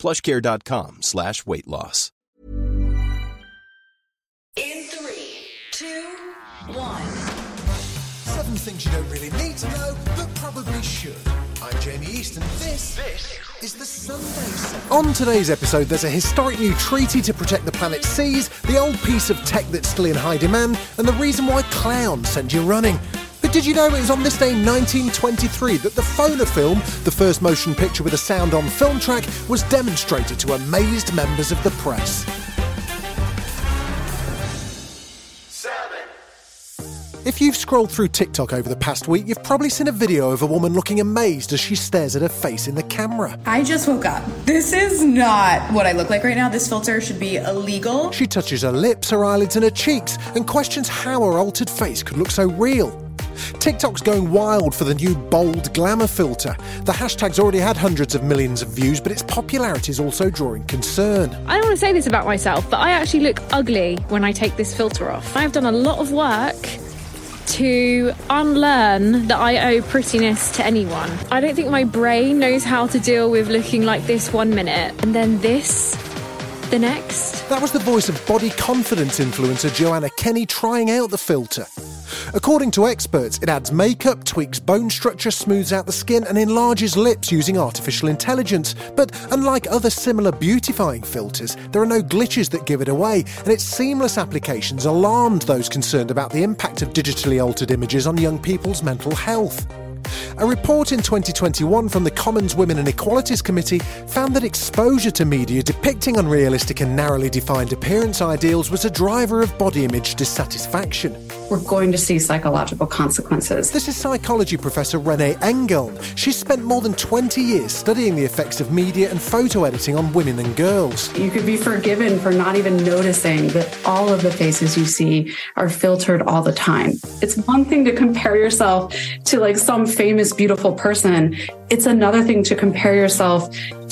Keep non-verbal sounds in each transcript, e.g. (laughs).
plushcare.com slash weight loss. In three, two, one. Seven things you don't really need to know, but probably should. I'm Jamie East, and this, this is the Sunday 7. On today's episode, there's a historic new treaty to protect the planet's seas, the old piece of tech that's still in high demand, and the reason why clowns send you running. But did you know it was on this day in 1923 that the Phonofilm, the first motion picture with a sound on film track, was demonstrated to amazed members of the press? If you've scrolled through TikTok over the past week, you've probably seen a video of a woman looking amazed as she stares at her face in the camera. I just woke up. This is not what I look like right now. This filter should be illegal. She touches her lips, her eyelids, and her cheeks and questions how her altered face could look so real. TikTok's going wild for the new bold glamour filter. The hashtag's already had hundreds of millions of views, but its popularity is also drawing concern. I don't want to say this about myself, but I actually look ugly when I take this filter off. I've done a lot of work to unlearn that I owe prettiness to anyone. I don't think my brain knows how to deal with looking like this one minute and then this the next. That was the voice of body confidence influencer Joanna Kenny trying out the filter. According to experts, it adds makeup, tweaks bone structure, smooths out the skin, and enlarges lips using artificial intelligence. But unlike other similar beautifying filters, there are no glitches that give it away, and its seamless applications alarmed those concerned about the impact of digitally altered images on young people's mental health. A report in 2021 from the Commons Women and Equalities Committee found that exposure to media depicting unrealistic and narrowly defined appearance ideals was a driver of body image dissatisfaction. We're going to see psychological consequences. This is psychology professor Renee Engeln. She's spent more than 20 years studying the effects of media and photo editing on women and girls. You could be forgiven for not even noticing that all of the faces you see are filtered all the time. It's one thing to compare yourself to like some famous, beautiful person. It's another thing to compare yourself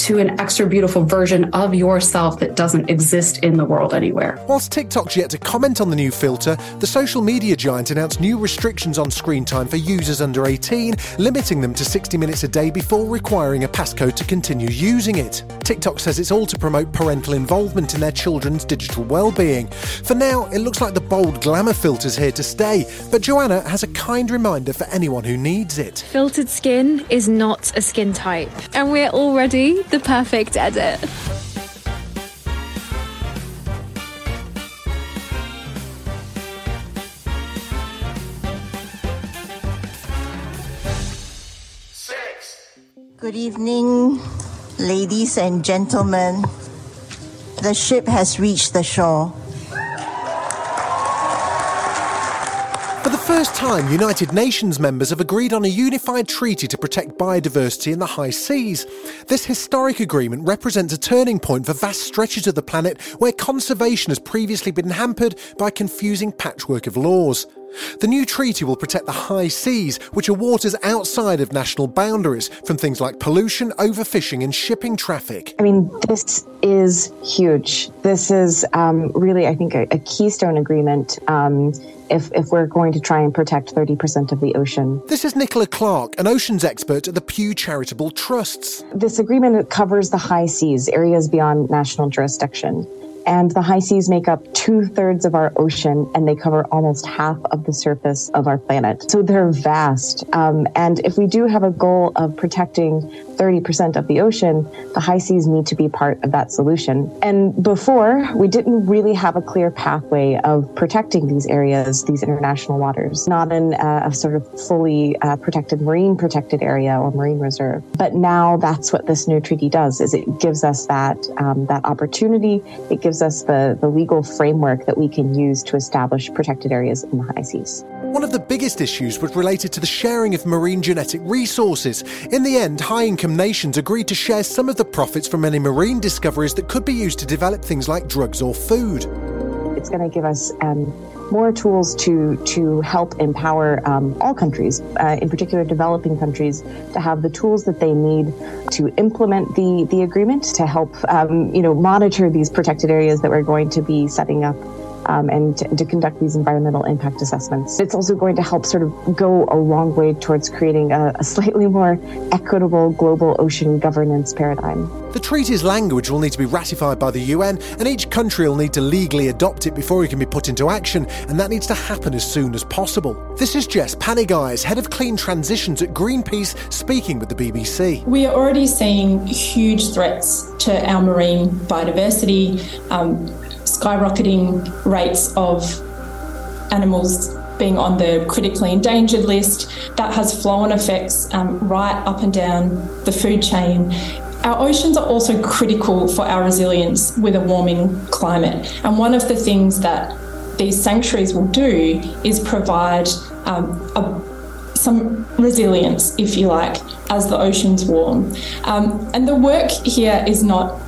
to an extra beautiful version of yourself that doesn't exist in the world anywhere. Whilst TikTok's yet to comment on the new filter, the social media giant announced new restrictions on screen time for users under 18, limiting them to 60 minutes a day before requiring a passcode to continue using it. TikTok says it's all to promote parental involvement in their children's digital well-being. For now, it looks like the bold glamour filter's here to stay, but Joanna has a kind reminder for anyone who needs it. Filtered skin is not a skin type, and we're already the perfect edit. Good evening, ladies and gentlemen. The ship has reached the shore. For the first time, United Nations members have agreed on a unified treaty to protect biodiversity in the high seas. This historic agreement represents a turning point for vast stretches of the planet where conservation has previously been hampered by confusing patchwork of laws. The new treaty will protect the high seas, which are waters outside of national boundaries, from things like pollution, overfishing, and shipping traffic. I mean, this is huge. This is um, really, I think, a, a keystone agreement. Um, if, if we're going to try and protect 30% of the ocean. This is Nichola Clark, an oceans expert at the Pew Charitable Trusts. This agreement covers the high seas, areas beyond national jurisdiction. And the high seas make up two thirds of our ocean and they cover almost half of the surface of our planet. So they're vast. Um, and if we do have a goal of protecting 30% of the ocean, the high seas need to be part of that solution. And before, we didn't really have a clear pathway of protecting these areas, these international waters, not in a, a sort of fully uh, protected marine protected area or marine reserve. But now that's what this new treaty does, is it gives us that, um, that opportunity. It gives us the, the legal framework that we can use to establish protected areas in the high seas. One of the biggest issues was related to the sharing of marine genetic resources. In the end, high income nations agreed to share some of the profits from any marine discoveries that could be used to develop things like drugs or food. It's going to give us um, more tools to to help empower um, all countries, uh, in particular developing countries, to have the tools that they need to implement the the agreement to help um, you know monitor these protected areas that we're going to be setting up um, and to, to, conduct these environmental impact assessments. It's also going to help sort of go a long way towards creating a, a slightly more equitable global ocean governance paradigm. The treaty's language will need to be ratified by the UN, and each country will need to legally adopt it before it can be put into action, and that needs to happen as soon as possible. This is Jess Panegyres, head of clean transitions at Greenpeace, speaking with the BBC. We are already seeing huge threats to our marine biodiversity. Um, skyrocketing rates of animals being on the critically endangered list. That has flow on effects um, right up and down the food chain. Our oceans are also critical for our resilience with a warming climate. And one of the things that these sanctuaries will do is provide um, a, some resilience, if you like, as the oceans warm. Um, and the work here is not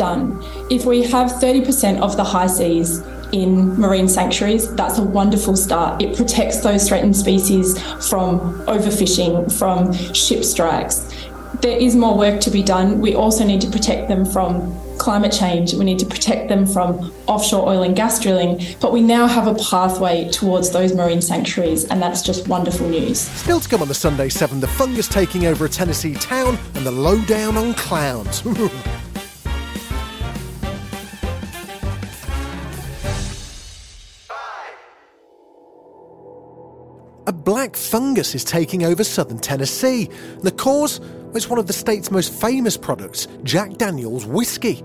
done. If we have 30% of the high seas in marine sanctuaries, that's a wonderful start. It protects those threatened species from overfishing, from ship strikes. There is more work to be done. We also need to protect them from climate change. We need to protect them from offshore oil and gas drilling. But we now have a pathway towards those marine sanctuaries, and that's just wonderful news. Still to come on the Sunday 7, the fungus taking over a Tennessee town and the lowdown on clowns. (laughs) A black fungus is taking over southern Tennessee. The cause is one of the state's most famous products, Jack Daniels whiskey.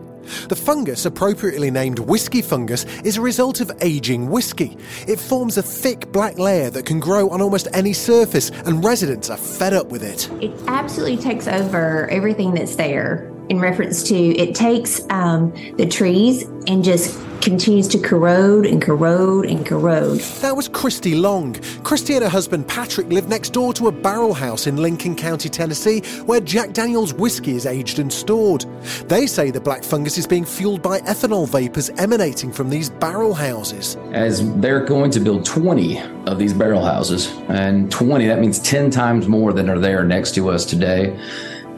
The fungus, appropriately named whiskey fungus, is a result of aging whiskey. It forms a thick black layer that can grow on almost any surface, and residents are fed up with it. It absolutely takes over everything that's there in reference to it takes um, the trees and just continues to corrode and corrode and corrode. That was Christi Long. Christi and her husband Patrick live next door to a barrel house in Lincoln County, Tennessee, where Jack Daniels whiskey is aged and stored. They say the black fungus is being fueled by ethanol vapours emanating from these barrel houses. As they're going to build 20 of these barrel houses, and 20, that means 10 times more than are there next to us today.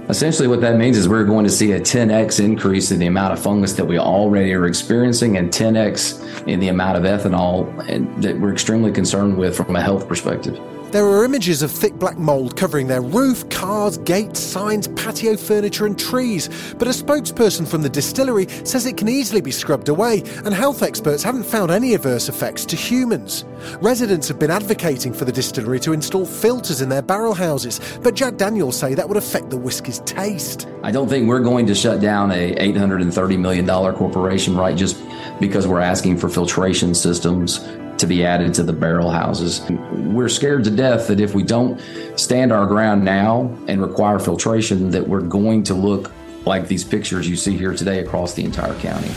Essentially, what that means is we're going to see a 10x increase in the amount of fungus that we already are experiencing and 10x in the amount of ethanol that we're extremely concerned with from a health perspective. There are images of thick black mould covering their roof, cars, gates, signs, patio furniture, and trees. But a spokesperson from the distillery says it can easily be scrubbed away, and health experts haven't found any adverse effects to humans. Residents have been advocating for the distillery to install filters in their barrel houses, but Jack Daniels say that would affect the whiskey's taste. I don't think we're going to shut down a $830 million corporation, right, just because we're asking for filtration systems to be added to the barrel houses. We're scared to death that if we don't stand our ground now and require filtration, that we're going to look like these pictures you see here today across the entire county.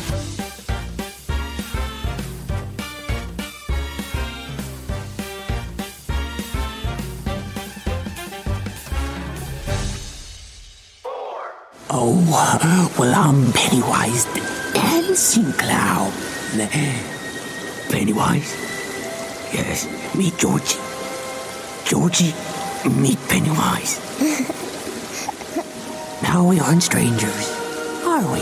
Oh, well, I'm Pennywise the Dancing Clown. Pennywise? Yes, meet Georgie. Georgie, meet Pennywise. (laughs) now we aren't strangers, are we?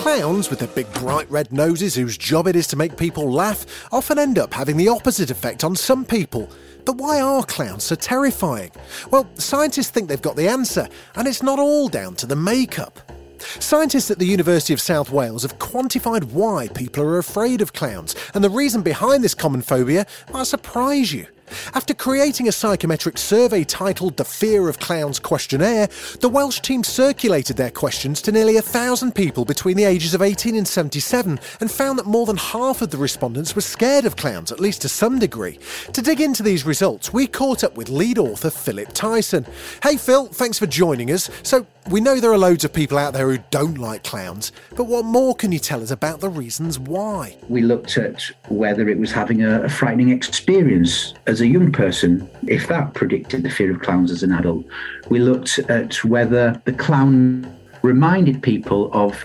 Clowns with their big bright red noses, whose job it is to make people laugh, often end up having the opposite effect on some people. But why are clowns so terrifying? Well, scientists think they've got the answer, and it's not all down to the makeup. Scientists at the University of South Wales have quantified why people are afraid of clowns, and the reason behind this common phobia might surprise you. After creating a psychometric survey titled The Fear of Clowns Questionnaire, the Welsh team circulated their questions to nearly a thousand people between the ages of 18 and 77 and found that more than half of the respondents were scared of clowns, at least to some degree. To dig into these results, we caught up with lead author Phillip Tyson. Hey Phil, thanks for joining us. So, We know there are loads of people out there who don't like clowns, but what more can you tell us about the reasons why? We looked at whether it was having a, a frightening experience as a young person, if that predicted the fear of clowns as an adult. We looked at whether the clown reminded people of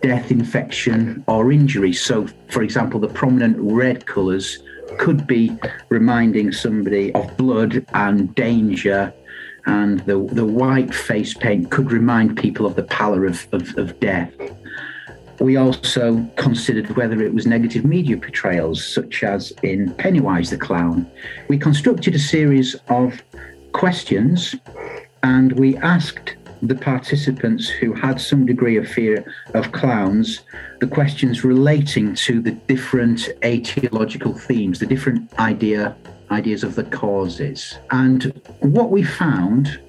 death, infection, or injury. So, for example, the prominent red colours could be reminding somebody of blood and danger and the, the white face paint could remind people of the pallor of, of, of death. We also considered whether it was negative media portrayals, such as in Pennywise the Clown. We constructed a series of questions and we asked the participants who had some degree of fear of clowns the questions relating to the different etiological themes, the different idea ideas of the causes. And what we found,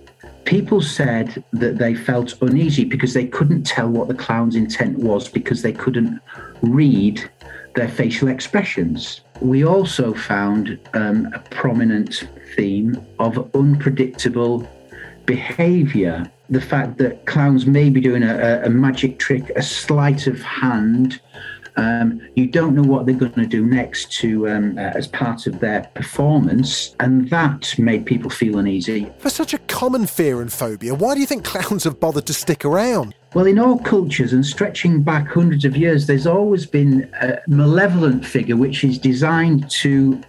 people said that they felt uneasy because they couldn't tell what the clown's intent was because they couldn't read their facial expressions. We also found um, a prominent theme of unpredictable behavior. The fact that clowns may be doing a, a magic trick, a sleight of hand, um, you don't know what they're going to do next to um, uh, as part of their performance, and that made people feel uneasy. For such a common fear and phobia, why do you think clowns have bothered to stick around? Well, in all cultures and stretching back hundreds of years, there's always been a malevolent figure which is designed to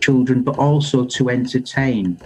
children but also to entertain.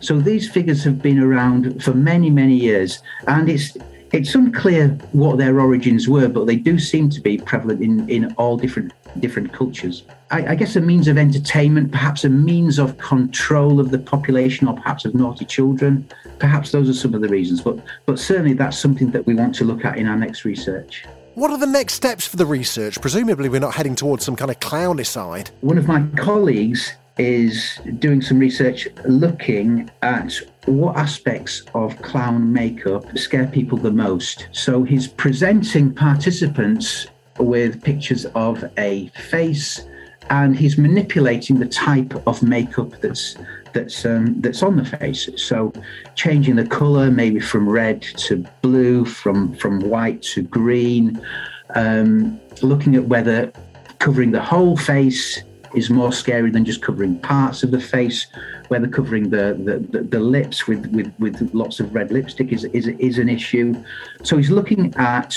So these figures have been around for many, many years, and it's it's unclear what their origins were, but they do seem to be prevalent in, in all different different cultures. I, I, guess a means of entertainment, perhaps a means of control of the population, or perhaps of naughty children. Perhaps those are some of the reasons, but but certainly that's something that we want to look at in our next research. What are the next steps for the research? Presumably, we're not heading towards some kind of clownicide. One of my colleagues is doing some research looking at what aspects of clown makeup scare people the most. So he's presenting participants with pictures of a face and he's manipulating the type of makeup that's that's um, that's on the face. So changing the color maybe from red to blue, from from white to green, um, looking at whether covering the whole face is more scary than just covering parts of the face. Whether covering the, the, the, the, lips with, with, with lots of red lipstick is, is, is an issue. So he's looking at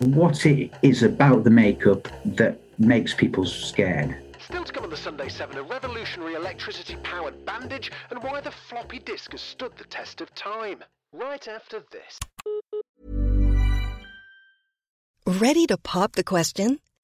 what it is about the makeup that makes people scared. Still to come on the Sunday 7, a revolutionary electricity powered bandage and why the floppy disk has stood the test of time. Right after this. Ready to pop the question?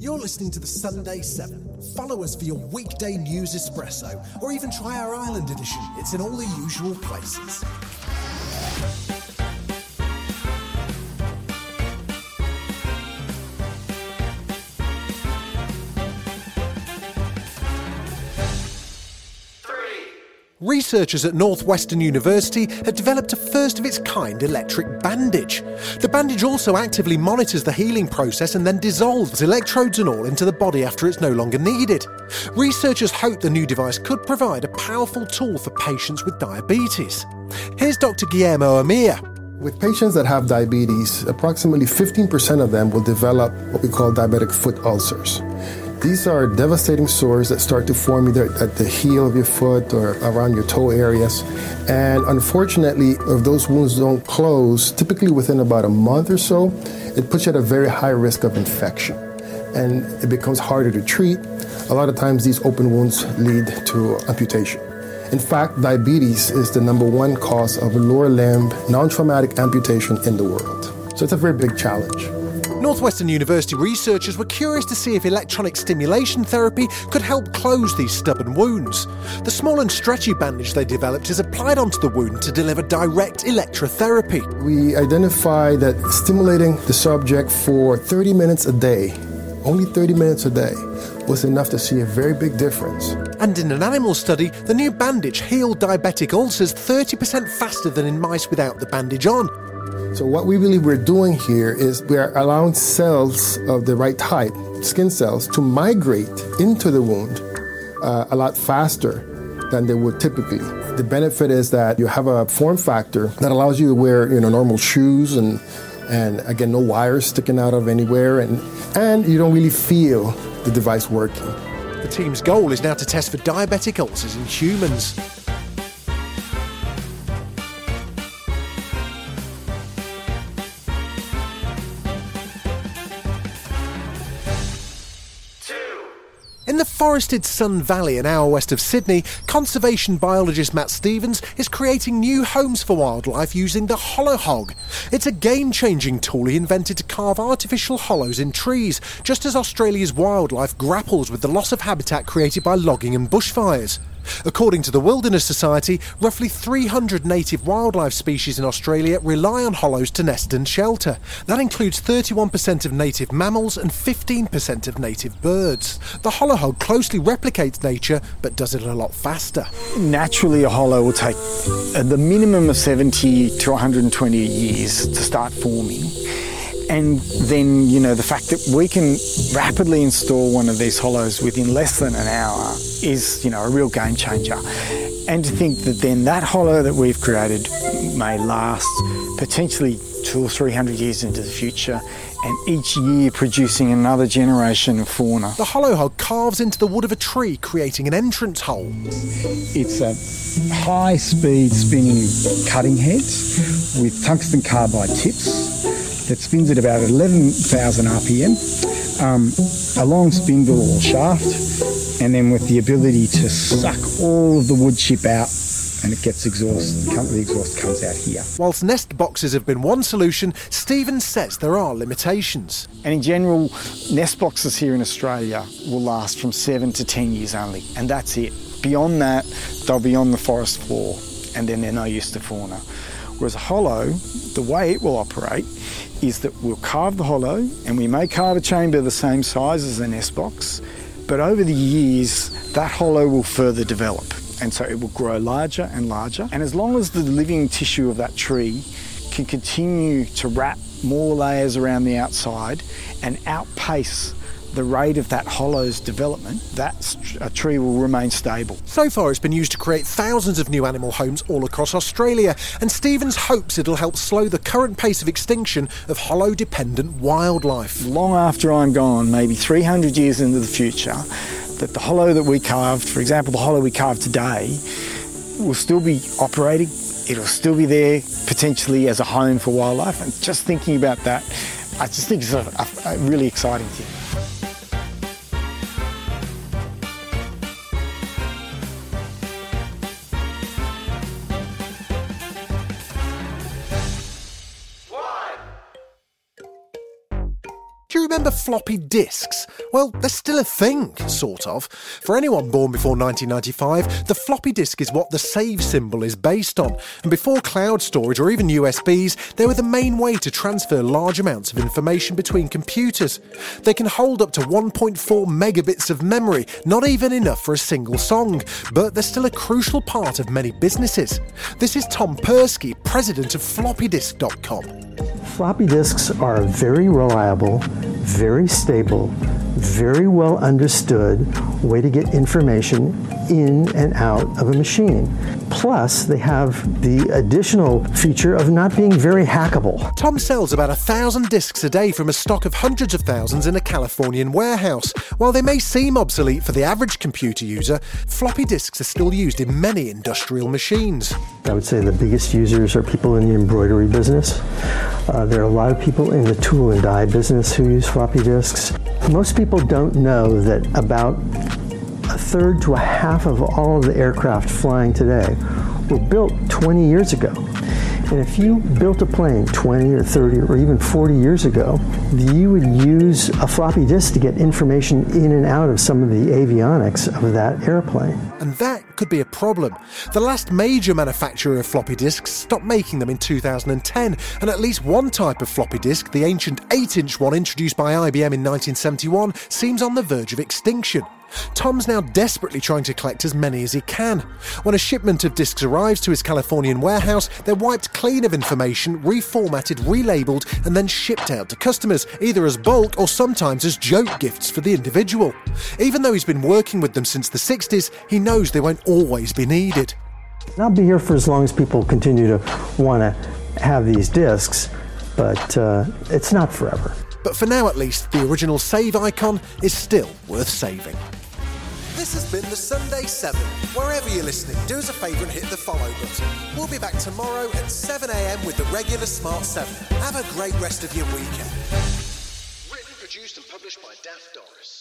You're listening to the Sunday 7. Follow us for your weekday news espresso, or even try our Ireland edition. It's in all the usual places. Researchers at Northwestern University had developed a first of its kind electric bandage. The bandage also actively monitors the healing process and then dissolves electrodes and all into the body after it's no longer needed. Researchers hope the new device could provide a powerful tool for patients with diabetes. Here's Dr. Guillermo Ameer. With patients that have diabetes, approximately 15% of them will develop what we call diabetic foot ulcers. These are devastating sores that start to form either at the heel of your foot or around your toe areas. And unfortunately, if those wounds don't close, typically within about a month or so, it puts you at a very high risk of infection. And it becomes harder to treat. A lot of times, these open wounds lead to amputation. In fact, diabetes is the number one cause of lower limb non traumatic amputation in the world. So it's a very big challenge. Northwestern University researchers were curious to see if electronic stimulation therapy could help close these stubborn wounds. The small and stretchy bandage they developed is applied onto the wound to deliver direct electrotherapy. We identified that stimulating the subject for 30 minutes a day, only 30 minutes a day, was enough to see a very big difference. And in an animal study, the new bandage healed diabetic ulcers 30% faster than in mice without the bandage on. So, what we believe we're doing here is we are allowing cells of the right type, skin cells, to migrate into the wound uh, a lot faster than they would typically. The benefit is that you have a form factor that allows you to wear you know normal shoes and and again no wires sticking out of anywhere and and you don't really feel the device working. The team's goal is now to test for diabetic ulcers in humans. In the forested Sun Valley, an hour west of Sydney, conservation biologist Matt Stephens is creating new homes for wildlife using the Hollow Hog. It's a game changing tool he invented to carve artificial hollows in trees, just as Australia's wildlife grapples with the loss of habitat created by logging and bushfires. According to the Wilderness Society, roughly 300 native wildlife species in Australia rely on hollows to nest and shelter. That includes 31% of native mammals and 15% of native birds. The hollow hog closely replicates nature but does it a lot faster. Naturally, a hollow will take the minimum of 70 to 120 years to start forming. And then, you know, the fact that we can rapidly install one of these hollows within less than an hour is, you know, a real game changer. And to think that then that hollow that we've created may last potentially two or three hundred years into the future and each year producing another generation of fauna. The hollow hog carves into the wood of a tree, creating an entrance hole. It's a high speed spinning cutting head with tungsten carbide tips that spins at about 11,000 RPM, um, a long spindle or shaft, and then with the ability to suck all of the wood chip out and it gets exhaust, the exhaust comes out here. Whilst nest boxes have been one solution, Stephens says there are limitations. And in general, nest boxes here in Australia will last from seven to ten years only, and that's it. Beyond that, they'll be on the forest floor, and then they're no use to fauna. Whereas a hollow, the way it will operate is that we'll carve the hollow and we may carve a chamber the same size as the nest box, but over the years that hollow will further develop and so it will grow larger and larger. And as long as the living tissue of that tree can continue to wrap more layers around the outside and outpace the rate of that hollow's development, that a tree will remain stable. So far, it's been used to create thousands of new animal homes all across Australia, and Stephens hopes it'll help slow the current pace of extinction of hollow dependent wildlife. Long after I'm gone, maybe 300 years into the future, that the hollow that we carved, for example, the hollow we carved today, will still be operating. It'll still be there potentially as a home for wildlife. And just thinking about that, I just think it's a, a, a really exciting thing. Floppy disks? Well, they're still a thing, sort of. For anyone born before 1995, the floppy disk is what the save symbol is based on. And before cloud storage or even USBs, they were the main way to transfer large amounts of information between computers. They can hold up to 1.4 megabits of memory, not even enough for a single song, but they're still a crucial part of many businesses. This is Tom Persky, president of floppydisk.com. Floppy disks are very reliable, very stable, very well understood way to get information in and out of a machine. Plus, they have the additional feature of not being very hackable. Tom sells about a thousand disks a day from a stock of hundreds of thousands in a Californian warehouse. While they may seem obsolete for the average computer user, floppy disks are still used in many industrial machines. I would say the biggest users are people in the embroidery business. Uh, there are a lot of people in the tool and die business who use floppy disks. Most people don't know that about third to a half of all of the aircraft flying today were built 20 years ago. And if you built a plane 20 or 30 or even 40 years ago, you would use a floppy disk to get information in and out of some of the avionics of that airplane. And that could be a problem. The last major manufacturer of floppy disks stopped making them in 2010, and at least one type of floppy disk, the ancient 8 inch one introduced by IBM in 1971, seems on the verge of extinction. Tom's now desperately trying to collect as many as he can. When a shipment of discs arrives to his Californian warehouse, they're wiped clean of information, reformatted, relabeled, and then shipped out to customers, either as bulk or sometimes as joke gifts for the individual. Even though he's been working with them since the 60s, he knows they won't always be needed. I'll be here for as long as people continue to want to have these discs, but uh, it's not forever. But for now, at least, the original save icon is still worth saving. This has been the Sunday 7. Wherever you're listening, do us a favour and hit the follow button. We'll be back tomorrow at 7am with the regular Smart 7. Have a great rest of your weekend. Written, produced, and published by Daft Doris.